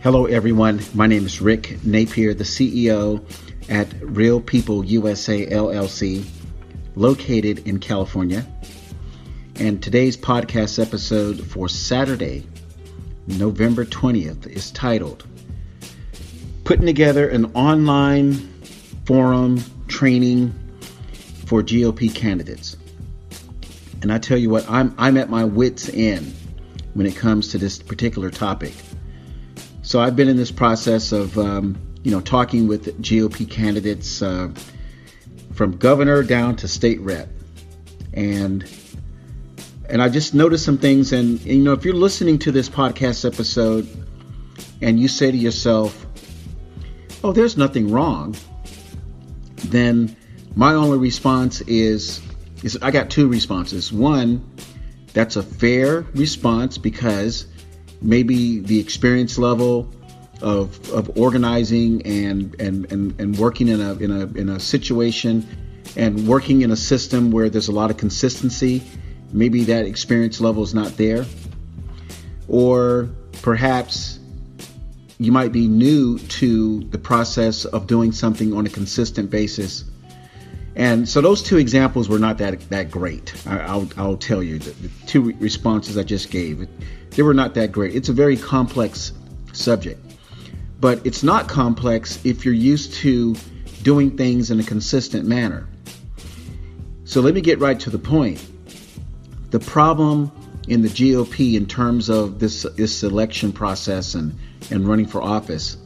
Hello, everyone. My name is Rick Napier, the CEO at Real People USA LLC, located in California. And today's podcast episode for Saturday, November 20th, is titled Putting Together an Online Forum Training for GOP Candidates. And I tell you what, I'm, I'm at my wits' end when it comes to this particular topic. So I've been in this process of, um, you know, talking with GOP candidates uh, from governor down to state rep, and and I just noticed some things. And, and you know, if you're listening to this podcast episode and you say to yourself, "Oh, there's nothing wrong," then my only response is is I got two responses. One, that's a fair response because maybe the experience level of, of organizing and, and, and, and working in a, in, a, in a situation and working in a system where there's a lot of consistency, maybe that experience level is not there. Or perhaps you might be new to the process of doing something on a consistent basis and so those two examples were not that that great. I, will I'll tell you the, the two responses I just gave, they were not that great. It's a very complex subject, but it's not complex if you're used to doing things in a consistent manner. So let me get right to the point. The problem in the GOP in terms of this this election process and and running for office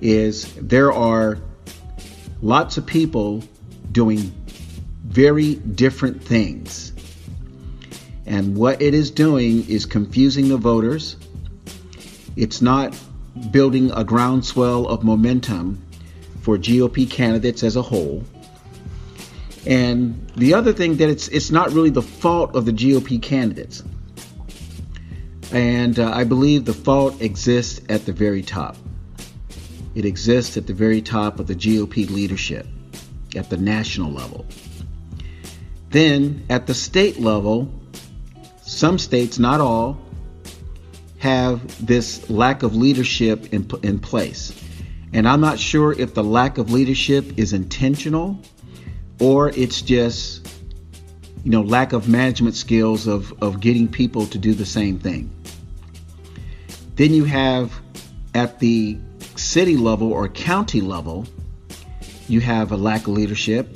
is there are lots of people doing very different things. And what it is doing is confusing the voters. It's not building a groundswell of momentum for GOP candidates as a whole. And the other thing that it's it's not really the fault of the GOP candidates. And uh, I believe the fault exists at the very top. It exists at the very top of the GOP leadership at the national level. Then at the state level, some states, not all, have this lack of leadership in, in place. And I'm not sure if the lack of leadership is intentional or it's just, you know, lack of management skills of, of getting people to do the same thing. Then you have at the city level or county level, you have a lack of leadership.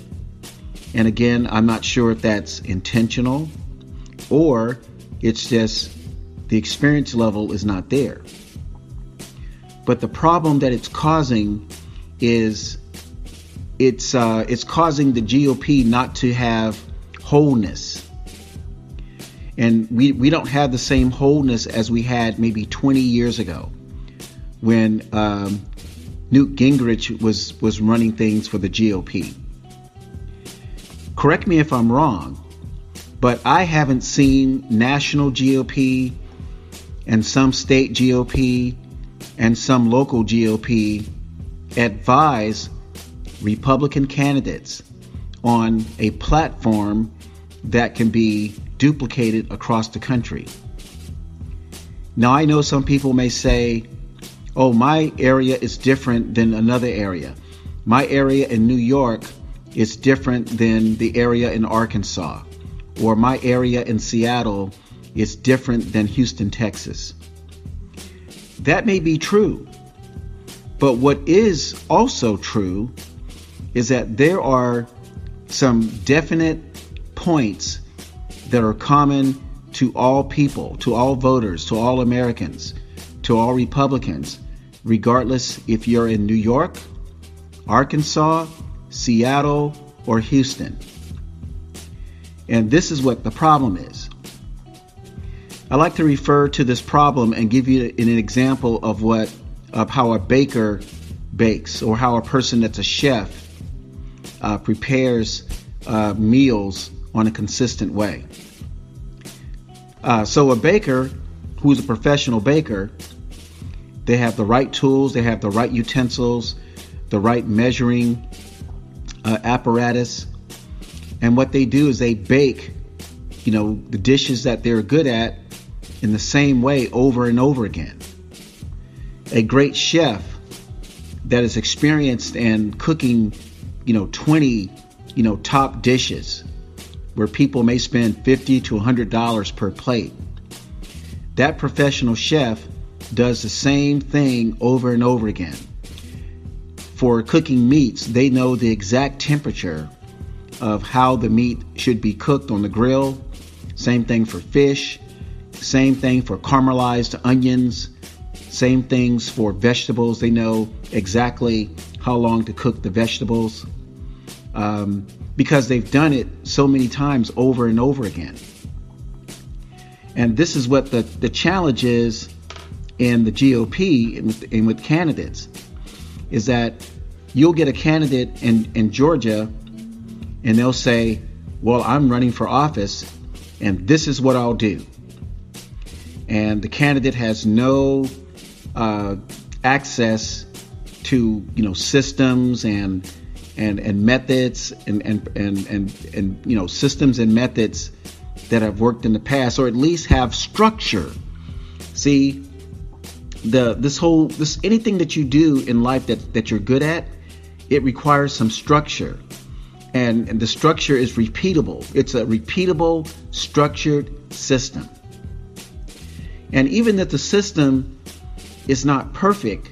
And again, I'm not sure if that's intentional or it's just the experience level is not there. But the problem that it's causing is it's uh, it's causing the GOP not to have wholeness. And we, we don't have the same wholeness as we had maybe 20 years ago when um, Newt Gingrich was, was running things for the GOP. Correct me if I'm wrong, but I haven't seen national GOP and some state GOP and some local GOP advise Republican candidates on a platform that can be duplicated across the country. Now, I know some people may say, oh, my area is different than another area. My area in New York is different than the area in Arkansas. Or my area in Seattle is different than Houston, Texas. That may be true. But what is also true is that there are some definite points that are common to all people, to all voters, to all Americans, to all Republicans, regardless if you're in New York, Arkansas, Seattle, or Houston. And this is what the problem is. I like to refer to this problem and give you an example of what of how a baker bakes or how a person that's a chef uh, prepares uh, meals on a consistent way. Uh, so a baker who's a professional baker they have the right tools, they have the right utensils, the right measuring uh, apparatus. And what they do is they bake, you know, the dishes that they're good at in the same way over and over again. a great chef that is experienced in cooking, you know, 20, you know, top dishes where people may spend 50 to 100 dollars per plate. That professional chef does the same thing over and over again. For cooking meats, they know the exact temperature of how the meat should be cooked on the grill. Same thing for fish. Same thing for caramelized onions. Same things for vegetables. They know exactly how long to cook the vegetables um, because they've done it so many times over and over again. And this is what the, the challenge is in the GOP and with, and with candidates is that you'll get a candidate in, in Georgia and they'll say, Well, I'm running for office and this is what I'll do. And the candidate has no uh, access to you know systems and and and methods and and and and, and you know systems and methods that have worked in the past or at least have structure see the this whole this anything that you do in life that that you're good at it requires some structure and, and the structure is repeatable. It's a repeatable structured system. And even if the system is not perfect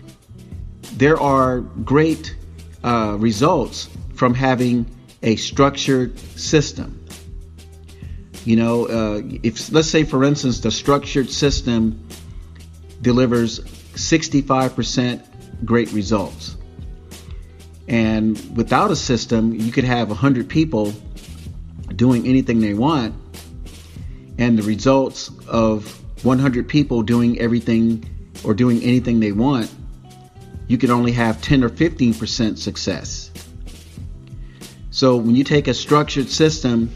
there are great uh, results from having a structured system. You know uh, if let's say for instance the structured system delivers 65% great results. And without a system, you could have 100 people doing anything they want, and the results of 100 people doing everything or doing anything they want, you could only have 10 or 15% success. So when you take a structured system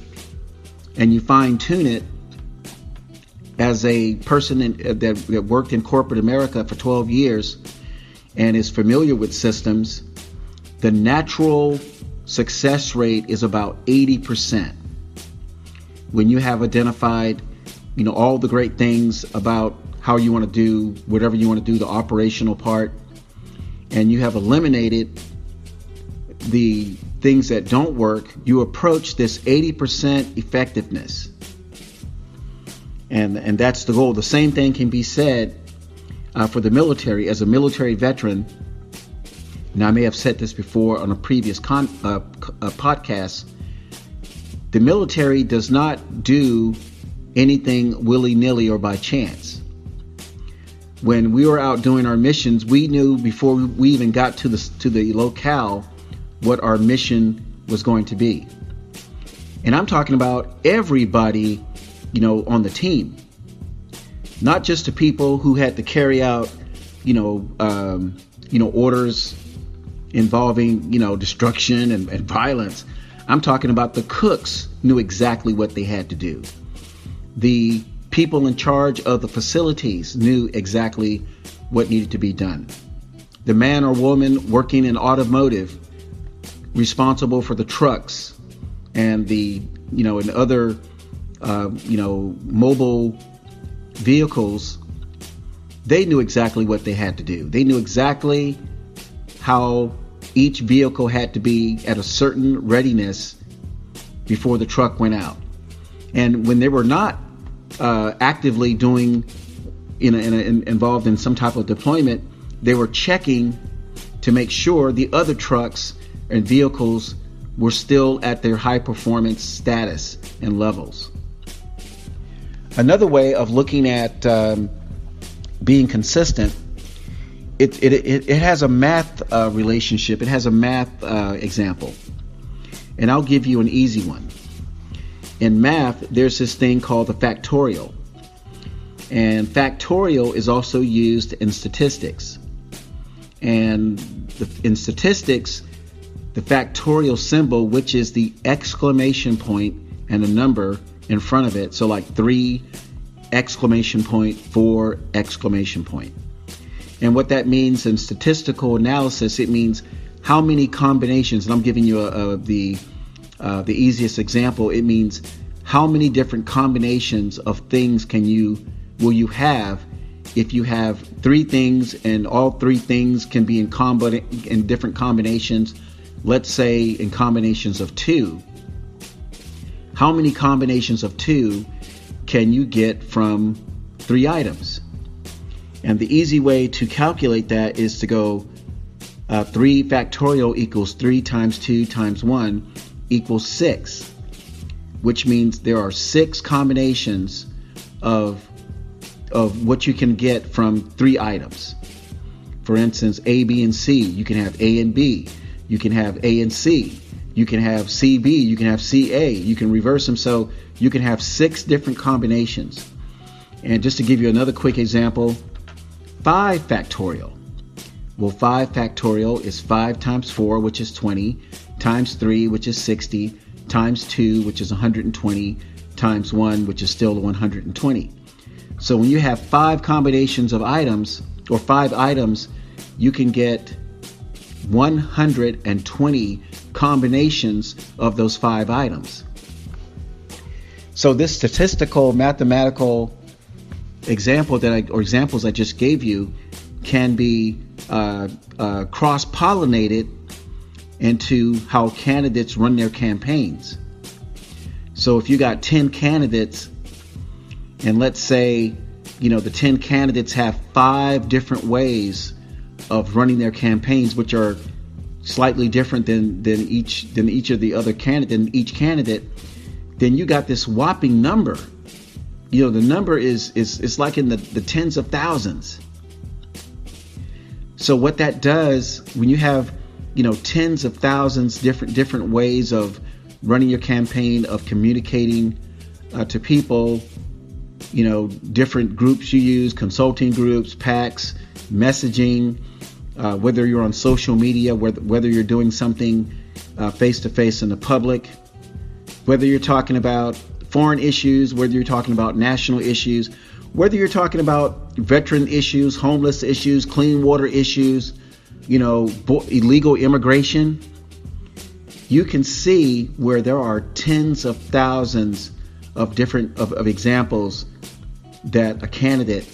and you fine tune it, as a person in, uh, that, that worked in corporate America for 12 years and is familiar with systems, the natural success rate is about 80%. When you have identified, you know, all the great things about how you want to do whatever you want to do, the operational part, and you have eliminated the things that don't work, you approach this 80% effectiveness and and that's the goal. The same thing can be said uh, for the military. As a military veteran, and I may have said this before on a previous con, uh, uh, podcast, the military does not do anything willy nilly or by chance. When we were out doing our missions, we knew before we even got to the to the locale what our mission was going to be. And I'm talking about everybody you know, on the team. Not just the people who had to carry out, you know, um, you know, orders involving, you know, destruction and, and violence. I'm talking about the cooks knew exactly what they had to do. The people in charge of the facilities knew exactly what needed to be done. The man or woman working in automotive responsible for the trucks and the you know and other uh, you know, mobile vehicles, they knew exactly what they had to do. They knew exactly how each vehicle had to be at a certain readiness before the truck went out. And when they were not uh, actively doing, in, a, in, a, in involved in some type of deployment, they were checking to make sure the other trucks and vehicles were still at their high performance status and levels. Another way of looking at um, being consistent, it, it, it, it, has a math uh, relationship, it has a math uh, example. And I'll give you an easy one. In math, there's this thing called the factorial. And factorial is also used in statistics. And the, in statistics, the factorial symbol, which is the exclamation point and a number, in front of it. So like three exclamation point, four exclamation point. And what that means in statistical analysis, it means how many combinations. And I'm giving you a, a, the uh, the easiest example. It means how many different combinations of things can you will you have if you have three things and all three things can be in combo in different combinations, let's say in combinations of two, how many combinations of two can you get from three items? And the easy way to calculate that is to go uh, 3 factorial equals 3 times 2 times 1 equals 6, which means there are six combinations of of what you can get from three items. For instance, A, B, and C. You can have A and B. You can have A and C. You can have CB. You can have CA. You can reverse them. So you can have six different combinations. And just to give you another quick example, 5 factorial. Well, 5 factorial is 5 times 4, which is 20, times 3, which is 60, times 2, which is 120, times 1, which is still 120. So when you have five combinations of items or five items, you can get 120 combinations of those five items. So this statistical mathematical example that I, or examples I just gave you can be uh, uh, cross pollinated into how candidates run their campaigns. So if you got 10 candidates and let's say, you know, the 10 candidates have five different ways of running their campaigns, which are slightly different than, than each than each of the other candidate than each candidate, then you got this whopping number. You know, the number is is is like in the, the tens of thousands. So what that does when you have, you know, tens of thousands different different ways of running your campaign, of communicating uh, to people, you know, different groups you use, consulting groups, PACs messaging, uh, whether you're on social media, whether, whether you're doing something face to face in the public, whether you're talking about foreign issues, whether you're talking about national issues, whether you're talking about veteran issues, homeless issues, clean water issues, you know, illegal immigration, you can see where there are tens of thousands of different of, of examples that a candidate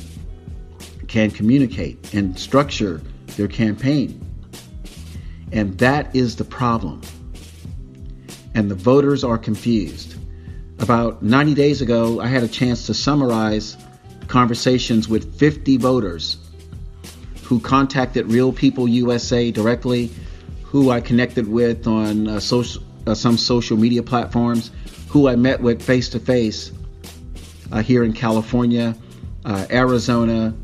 can communicate and structure their campaign. And that is the problem. And the voters are confused. About 90 days ago, I had a chance to summarize conversations with 50 voters who contacted Real People USA directly, who I connected with on uh, social, uh, some social media platforms, who I met with face to face here in California, uh, Arizona,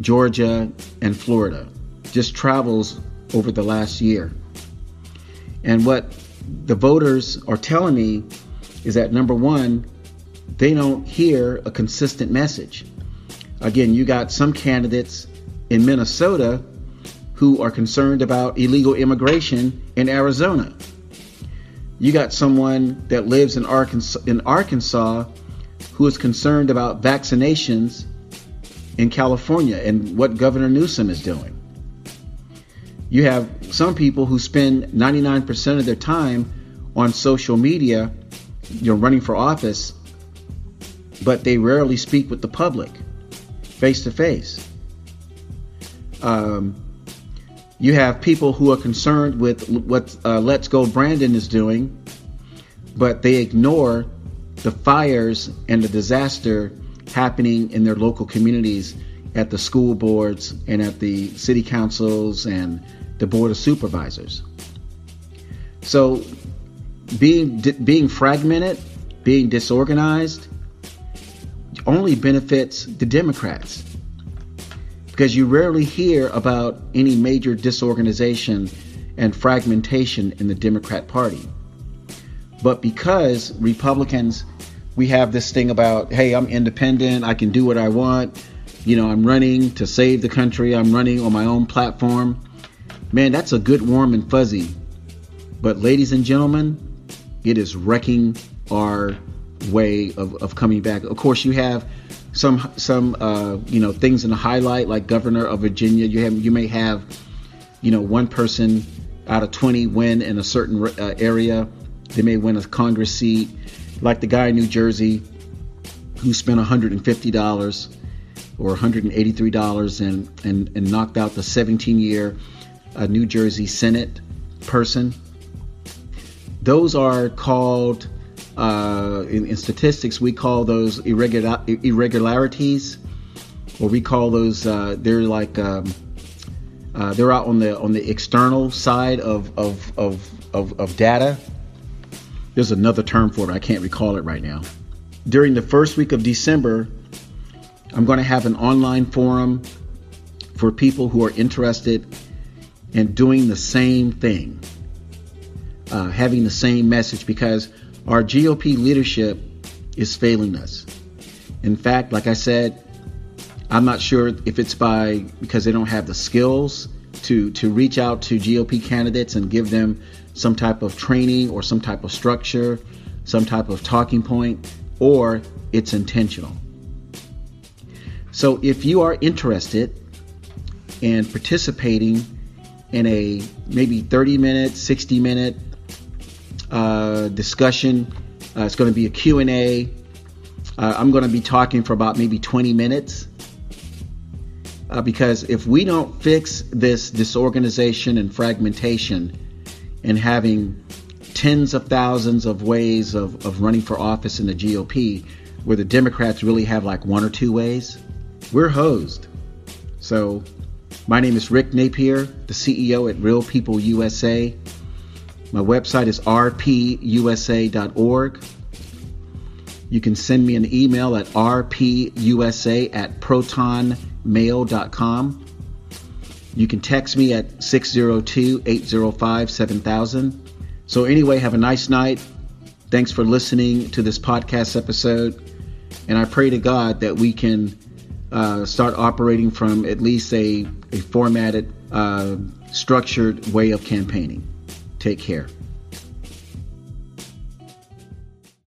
Georgia, and Florida. Just travels over the last year. And what the voters are telling me is that number one, they don't hear a consistent message. Again, you got some candidates in Minnesota who are concerned about illegal immigration in Arizona. You got someone that lives in Arkansas, in Arkansas who is concerned about vaccinations in California and what Governor Newsom is doing. You have some people who spend 99% of their time on social media, you know, running for office, but they rarely speak with the public face to face. You have people who are concerned with what uh, Let's Go Brandon is doing, but they ignore the fires and the disaster happening in their local communities at the school boards and at the city councils and the board of supervisors. So being being fragmented, being disorganized only benefits the Democrats. Because you rarely hear about any major disorganization and fragmentation in the Democrat Party. But because Republicans we have this thing about, hey, I'm independent, I can do what I want. You know, I'm running to save the country, I'm running on my own platform. Man, that's a good warm and fuzzy. But, ladies and gentlemen, it is wrecking our way of, of coming back. Of course, you have some some uh, you know things in the highlight, like Governor of Virginia. You have you may have you know one person out of 20 win in a certain uh, area. They may win a Congress seat like the guy in New Jersey who spent $150 or $183 and, and, and knocked out the 17 year uh, New Jersey Senate person. Those are called, uh, in, in, statistics, we call those irregular, irregularities, or we call those, uh, they're like, um, uh, they're out on the on the external side of, of, of, of, of data. There's another term for it, I can't recall it right now. During the first week of December, I'm going to have an online forum for people who are interested in doing the same thing, uh, having the same message, because our GOP leadership is failing us. In fact, like I said, I'm not sure if it's by because they don't have the skills to to reach out to GOP candidates and give them some type of training or some type of structure, some type of talking point, or it's intentional. So if you are interested in participating in a maybe 30 minute, 60 minute uh, discussion, uh, it's going to be a Q&A. Uh, I'm going to be talking for about maybe 20 minutes. Uh, because if we don't fix this disorganization and fragmentation and having tens of thousands of ways of, of running for office in the GOP, where the Democrats really have like one or two ways, we're hosed. So, my name is Rick Napier, the CEO at Real People USA. My website is rpusa.org. You can send me an email at rpusa at protonmail.com. You can text me at 602 805 7000. So, anyway, have a nice night. Thanks for listening to this podcast episode. And I pray to God that we can uh, start operating from at least a, a formatted, uh, structured way of campaigning. Take care.